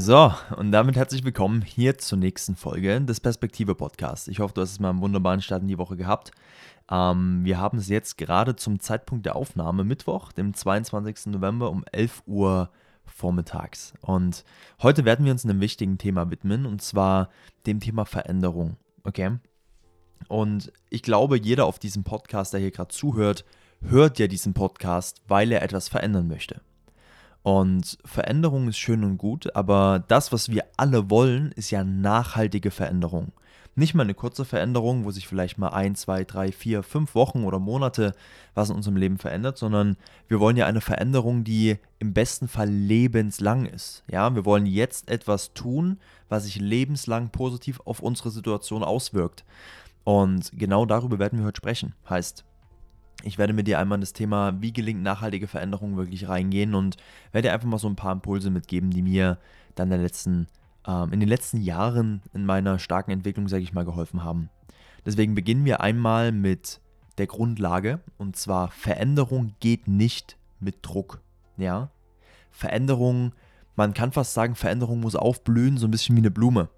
So, und damit herzlich willkommen hier zur nächsten Folge des Perspektive Podcasts. Ich hoffe, du hast es mal einen wunderbaren Start in die Woche gehabt. Ähm, wir haben es jetzt gerade zum Zeitpunkt der Aufnahme, Mittwoch, dem 22. November um 11 Uhr vormittags. Und heute werden wir uns einem wichtigen Thema widmen, und zwar dem Thema Veränderung. Okay? Und ich glaube, jeder auf diesem Podcast, der hier gerade zuhört, hört ja diesen Podcast, weil er etwas verändern möchte. Und Veränderung ist schön und gut, aber das, was wir alle wollen, ist ja nachhaltige Veränderung. Nicht mal eine kurze Veränderung, wo sich vielleicht mal ein, zwei, drei, vier, fünf Wochen oder Monate was in unserem Leben verändert, sondern wir wollen ja eine Veränderung, die im besten Fall lebenslang ist. Ja, wir wollen jetzt etwas tun, was sich lebenslang positiv auf unsere Situation auswirkt. Und genau darüber werden wir heute sprechen. Heißt, ich werde mit dir einmal in das Thema, wie gelingt nachhaltige Veränderung wirklich reingehen und werde dir einfach mal so ein paar Impulse mitgeben, die mir dann in, letzten, ähm, in den letzten Jahren in meiner starken Entwicklung, sage ich mal, geholfen haben. Deswegen beginnen wir einmal mit der Grundlage und zwar Veränderung geht nicht mit Druck. Ja, Veränderung, man kann fast sagen, Veränderung muss aufblühen, so ein bisschen wie eine Blume.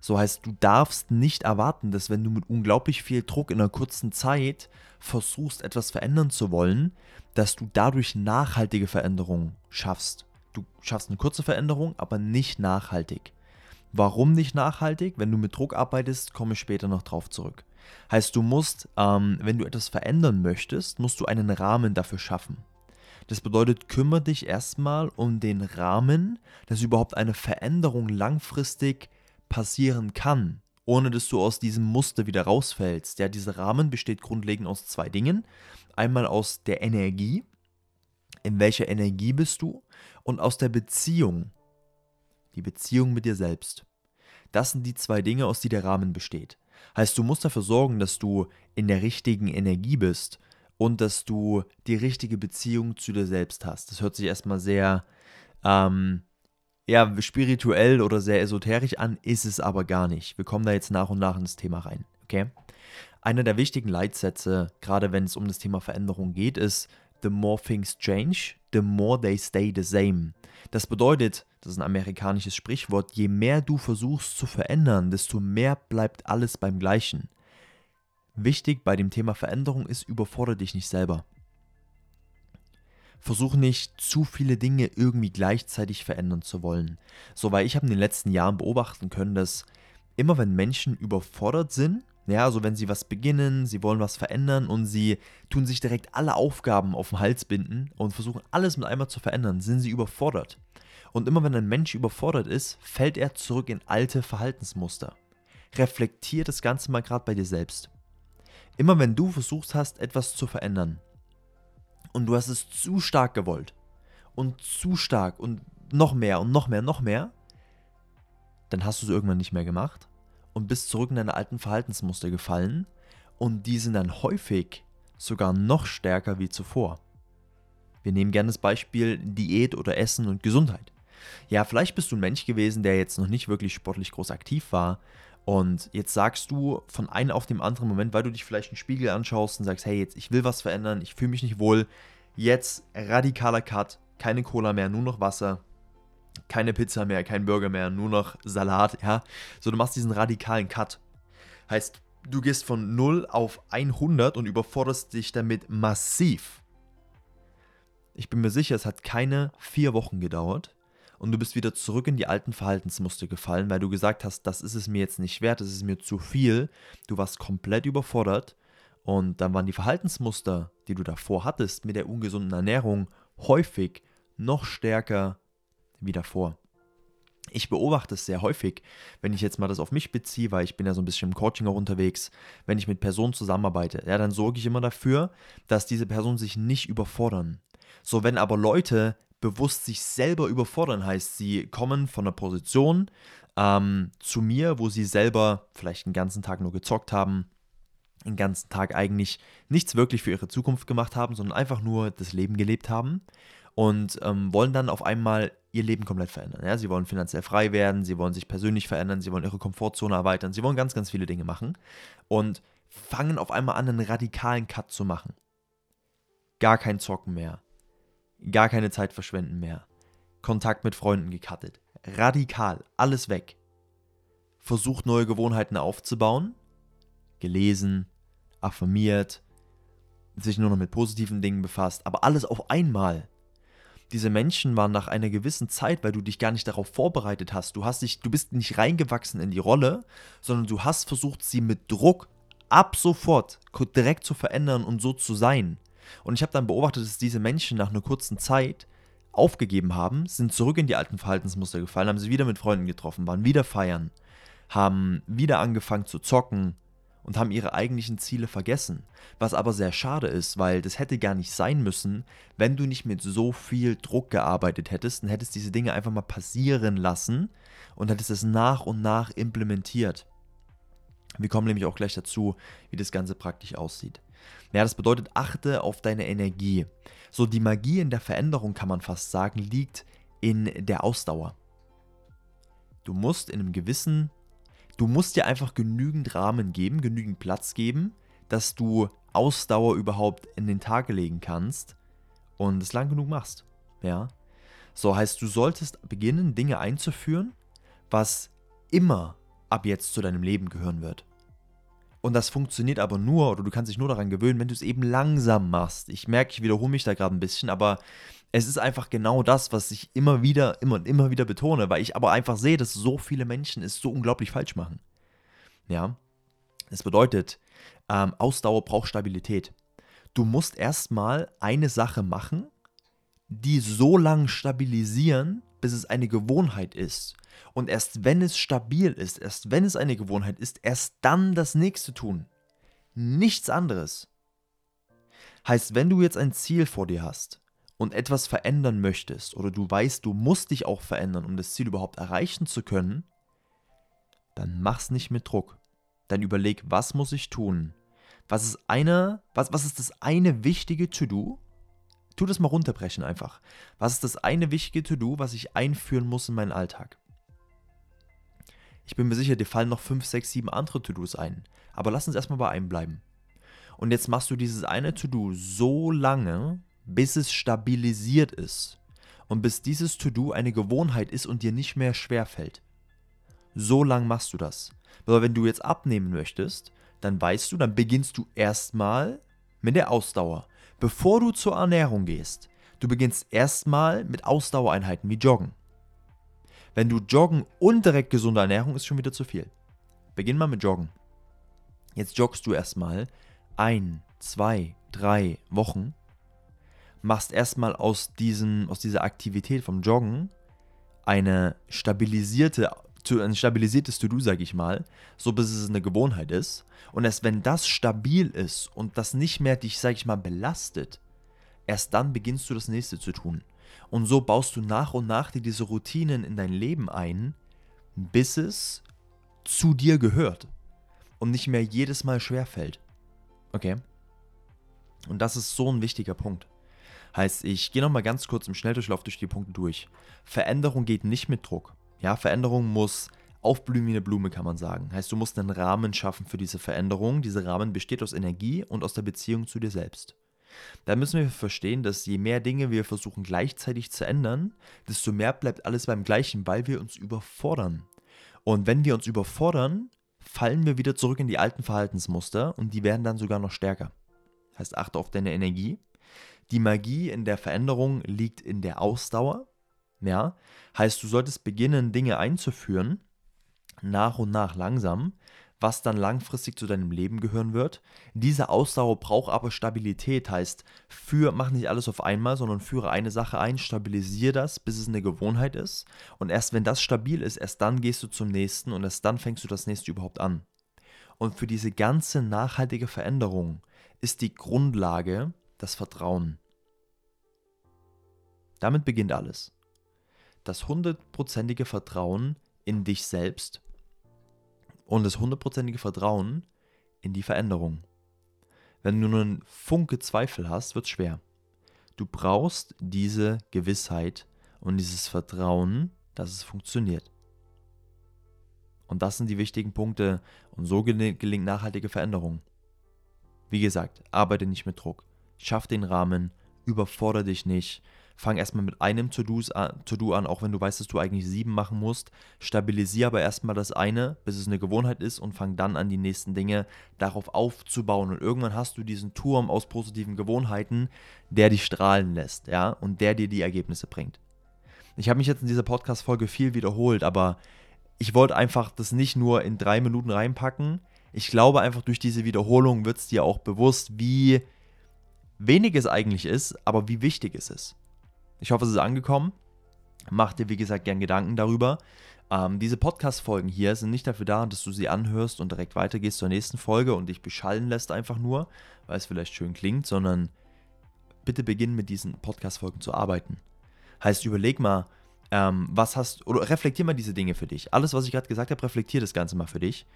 So heißt, du darfst nicht erwarten, dass wenn du mit unglaublich viel Druck in einer kurzen Zeit versuchst, etwas verändern zu wollen, dass du dadurch nachhaltige Veränderungen schaffst. Du schaffst eine kurze Veränderung, aber nicht nachhaltig. Warum nicht nachhaltig? Wenn du mit Druck arbeitest, komme ich später noch drauf zurück. Heißt, du musst, ähm, wenn du etwas verändern möchtest, musst du einen Rahmen dafür schaffen. Das bedeutet, kümmere dich erstmal um den Rahmen, dass überhaupt eine Veränderung langfristig passieren kann, ohne dass du aus diesem Muster wieder rausfällst. Ja, dieser Rahmen besteht grundlegend aus zwei Dingen. Einmal aus der Energie, in welcher Energie bist du, und aus der Beziehung, die Beziehung mit dir selbst. Das sind die zwei Dinge, aus die der Rahmen besteht. Heißt, du musst dafür sorgen, dass du in der richtigen Energie bist und dass du die richtige Beziehung zu dir selbst hast. Das hört sich erstmal sehr ähm, ja, spirituell oder sehr esoterisch an, ist es aber gar nicht. Wir kommen da jetzt nach und nach ins Thema rein, okay? Einer der wichtigen Leitsätze, gerade wenn es um das Thema Veränderung geht, ist The more things change, the more they stay the same. Das bedeutet, das ist ein amerikanisches Sprichwort, je mehr du versuchst zu verändern, desto mehr bleibt alles beim Gleichen. Wichtig bei dem Thema Veränderung ist, überfordere dich nicht selber versuche nicht zu viele Dinge irgendwie gleichzeitig verändern zu wollen. So, weil ich habe in den letzten Jahren beobachten können, dass immer wenn Menschen überfordert sind, ja, also wenn sie was beginnen, sie wollen was verändern und sie tun sich direkt alle Aufgaben auf den Hals binden und versuchen alles mit einmal zu verändern, sind sie überfordert. Und immer wenn ein Mensch überfordert ist, fällt er zurück in alte Verhaltensmuster. Reflektier das Ganze mal gerade bei dir selbst. Immer wenn du versucht hast, etwas zu verändern, und du hast es zu stark gewollt und zu stark und noch mehr und noch mehr, noch mehr, dann hast du es irgendwann nicht mehr gemacht und bist zurück in deine alten Verhaltensmuster gefallen und die sind dann häufig sogar noch stärker wie zuvor. Wir nehmen gerne das Beispiel Diät oder Essen und Gesundheit. Ja, vielleicht bist du ein Mensch gewesen, der jetzt noch nicht wirklich sportlich groß aktiv war und jetzt sagst du von einem auf dem anderen Moment, weil du dich vielleicht einen Spiegel anschaust und sagst, hey, jetzt ich will was verändern, ich fühle mich nicht wohl, jetzt radikaler Cut, keine Cola mehr, nur noch Wasser, keine Pizza mehr, kein Burger mehr, nur noch Salat, ja. So, du machst diesen radikalen Cut. Heißt, du gehst von 0 auf 100 und überforderst dich damit massiv. Ich bin mir sicher, es hat keine vier Wochen gedauert, und du bist wieder zurück in die alten Verhaltensmuster gefallen, weil du gesagt hast, das ist es mir jetzt nicht wert, das ist mir zu viel. Du warst komplett überfordert und dann waren die Verhaltensmuster, die du davor hattest mit der ungesunden Ernährung, häufig noch stärker wie davor. Ich beobachte es sehr häufig, wenn ich jetzt mal das auf mich beziehe, weil ich bin ja so ein bisschen im Coaching auch unterwegs, wenn ich mit Personen zusammenarbeite, ja, dann sorge ich immer dafür, dass diese Personen sich nicht überfordern. So, wenn aber Leute bewusst sich selber überfordern heißt, sie kommen von einer Position ähm, zu mir, wo sie selber vielleicht den ganzen Tag nur gezockt haben, den ganzen Tag eigentlich nichts wirklich für ihre Zukunft gemacht haben, sondern einfach nur das Leben gelebt haben und ähm, wollen dann auf einmal ihr Leben komplett verändern. Ja? Sie wollen finanziell frei werden, sie wollen sich persönlich verändern, sie wollen ihre Komfortzone erweitern, sie wollen ganz, ganz viele Dinge machen und fangen auf einmal an, einen radikalen Cut zu machen. Gar kein Zocken mehr, gar keine Zeit verschwenden mehr. Kontakt mit Freunden gecuttet. radikal, alles weg. Versucht neue Gewohnheiten aufzubauen, gelesen, affirmiert, sich nur noch mit positiven Dingen befasst, aber alles auf einmal. Diese Menschen waren nach einer gewissen Zeit, weil du dich gar nicht darauf vorbereitet hast. Du hast dich, du bist nicht reingewachsen in die Rolle, sondern du hast versucht, sie mit Druck ab sofort direkt zu verändern und so zu sein. Und ich habe dann beobachtet, dass diese Menschen nach einer kurzen Zeit aufgegeben haben, sind zurück in die alten Verhaltensmuster gefallen, haben sich wieder mit Freunden getroffen, waren wieder feiern, haben wieder angefangen zu zocken, und haben ihre eigentlichen Ziele vergessen. Was aber sehr schade ist, weil das hätte gar nicht sein müssen, wenn du nicht mit so viel Druck gearbeitet hättest und hättest diese Dinge einfach mal passieren lassen und hättest es nach und nach implementiert. Wir kommen nämlich auch gleich dazu, wie das Ganze praktisch aussieht. Ja, das bedeutet, achte auf deine Energie. So, die Magie in der Veränderung, kann man fast sagen, liegt in der Ausdauer. Du musst in einem gewissen Du musst dir einfach genügend Rahmen geben, genügend Platz geben, dass du Ausdauer überhaupt in den Tag legen kannst und es lang genug machst. Ja. So heißt, du solltest beginnen, Dinge einzuführen, was immer ab jetzt zu deinem Leben gehören wird. Und das funktioniert aber nur, oder du kannst dich nur daran gewöhnen, wenn du es eben langsam machst. Ich merke, ich wiederhole mich da gerade ein bisschen, aber es ist einfach genau das, was ich immer wieder, immer und immer wieder betone, weil ich aber einfach sehe, dass so viele Menschen es so unglaublich falsch machen. Ja, das bedeutet, ähm, Ausdauer braucht Stabilität. Du musst erstmal eine Sache machen, die so lange stabilisieren, bis es eine Gewohnheit ist. Und erst wenn es stabil ist, erst wenn es eine Gewohnheit ist, erst dann das nächste tun. Nichts anderes. Heißt, wenn du jetzt ein Ziel vor dir hast und etwas verändern möchtest oder du weißt, du musst dich auch verändern, um das Ziel überhaupt erreichen zu können, dann mach's nicht mit Druck. Dann überleg, was muss ich tun? Was ist eine, was, was ist das eine wichtige To-Do? Tu das mal runterbrechen einfach. Was ist das eine wichtige To-Do, was ich einführen muss in meinen Alltag? Ich bin mir sicher, dir fallen noch 5, 6, 7 andere To-Dos ein. Aber lass uns erstmal bei einem bleiben. Und jetzt machst du dieses eine To-Do so lange, bis es stabilisiert ist und bis dieses To-Do eine Gewohnheit ist und dir nicht mehr schwer fällt. So lang machst du das. Aber wenn du jetzt abnehmen möchtest, dann weißt du, dann beginnst du erstmal mit der Ausdauer. Bevor du zur Ernährung gehst, du beginnst erstmal mit Ausdauereinheiten wie Joggen. Wenn du Joggen und direkt gesunde Ernährung ist schon wieder zu viel. Beginn mal mit Joggen. Jetzt joggst du erstmal ein, zwei, drei Wochen machst erstmal aus, diesen, aus dieser Aktivität vom Joggen eine stabilisierte, ein stabilisiertes To-Do, sag ich mal, so bis es eine Gewohnheit ist. Und erst wenn das stabil ist und das nicht mehr dich, sag ich mal, belastet, erst dann beginnst du das nächste zu tun. Und so baust du nach und nach dir diese Routinen in dein Leben ein, bis es zu dir gehört und nicht mehr jedes Mal schwerfällt. Okay? Und das ist so ein wichtiger Punkt. Heißt, ich gehe nochmal ganz kurz im Schnelldurchlauf durch die Punkte durch. Veränderung geht nicht mit Druck. Ja, Veränderung muss aufblühen wie eine Blume, kann man sagen. Heißt, du musst einen Rahmen schaffen für diese Veränderung. Dieser Rahmen besteht aus Energie und aus der Beziehung zu dir selbst. Da müssen wir verstehen, dass je mehr Dinge wir versuchen gleichzeitig zu ändern, desto mehr bleibt alles beim Gleichen, weil wir uns überfordern. Und wenn wir uns überfordern, fallen wir wieder zurück in die alten Verhaltensmuster und die werden dann sogar noch stärker. Heißt, achte auf deine Energie, die Magie in der Veränderung liegt in der Ausdauer. Ja, heißt, du solltest beginnen, Dinge einzuführen, nach und nach langsam, was dann langfristig zu deinem Leben gehören wird. Diese Ausdauer braucht aber Stabilität, heißt, für, mach nicht alles auf einmal, sondern führe eine Sache ein, stabilisiere das, bis es eine Gewohnheit ist. Und erst wenn das stabil ist, erst dann gehst du zum nächsten und erst dann fängst du das nächste überhaupt an. Und für diese ganze nachhaltige Veränderung ist die Grundlage das Vertrauen. Damit beginnt alles. Das hundertprozentige Vertrauen in dich selbst und das hundertprozentige Vertrauen in die Veränderung. Wenn du nur einen Funke Zweifel hast, wird es schwer. Du brauchst diese Gewissheit und dieses Vertrauen, dass es funktioniert. Und das sind die wichtigen Punkte und so gelingt nachhaltige Veränderung. Wie gesagt, arbeite nicht mit Druck. Schaff den Rahmen, überfordere dich nicht, fang erstmal mit einem To-Do an, auch wenn du weißt, dass du eigentlich sieben machen musst. Stabilisier aber erstmal das eine, bis es eine Gewohnheit ist und fang dann an, die nächsten Dinge darauf aufzubauen. Und irgendwann hast du diesen Turm aus positiven Gewohnheiten, der dich strahlen lässt, ja, und der dir die Ergebnisse bringt. Ich habe mich jetzt in dieser Podcast-Folge viel wiederholt, aber ich wollte einfach das nicht nur in drei Minuten reinpacken. Ich glaube einfach durch diese Wiederholung wird es dir auch bewusst, wie wenig es eigentlich ist, aber wie wichtig es ist. Ich hoffe, es ist angekommen. Mach dir, wie gesagt, gern Gedanken darüber. Ähm, diese Podcast-Folgen hier sind nicht dafür da, dass du sie anhörst und direkt weitergehst zur nächsten Folge und dich beschallen lässt einfach nur, weil es vielleicht schön klingt, sondern bitte beginn mit diesen Podcast-Folgen zu arbeiten. Heißt, überleg mal, ähm, was hast, oder reflektier mal diese Dinge für dich. Alles, was ich gerade gesagt habe, reflektier das Ganze mal für dich.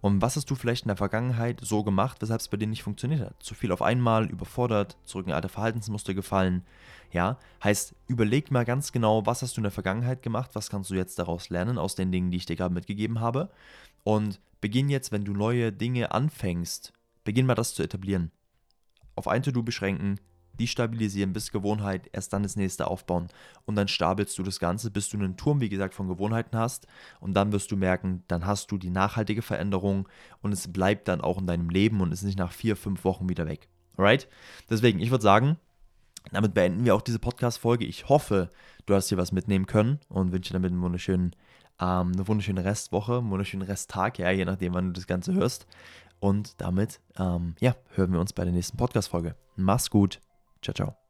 Und was hast du vielleicht in der Vergangenheit so gemacht, weshalb es bei dir nicht funktioniert hat? Zu viel auf einmal, überfordert, zurück in alte Verhaltensmuster gefallen. Ja, heißt, überleg mal ganz genau, was hast du in der Vergangenheit gemacht, was kannst du jetzt daraus lernen, aus den Dingen, die ich dir gerade mitgegeben habe. Und beginn jetzt, wenn du neue Dinge anfängst, beginn mal das zu etablieren. Auf ein To-Do beschränken, die stabilisieren bis Gewohnheit, erst dann das nächste aufbauen. Und dann stapelst du das Ganze, bis du einen Turm, wie gesagt, von Gewohnheiten hast. Und dann wirst du merken, dann hast du die nachhaltige Veränderung und es bleibt dann auch in deinem Leben und ist nicht nach vier, fünf Wochen wieder weg. Alright? Deswegen, ich würde sagen, damit beenden wir auch diese Podcast-Folge. Ich hoffe, du hast hier was mitnehmen können und wünsche dir damit einen wunderschönen, ähm, eine wunderschöne Restwoche, einen wunderschönen Resttag, ja, je nachdem, wann du das Ganze hörst. Und damit, ähm, ja, hören wir uns bei der nächsten Podcast-Folge. Mach's gut. Ciao, ciao.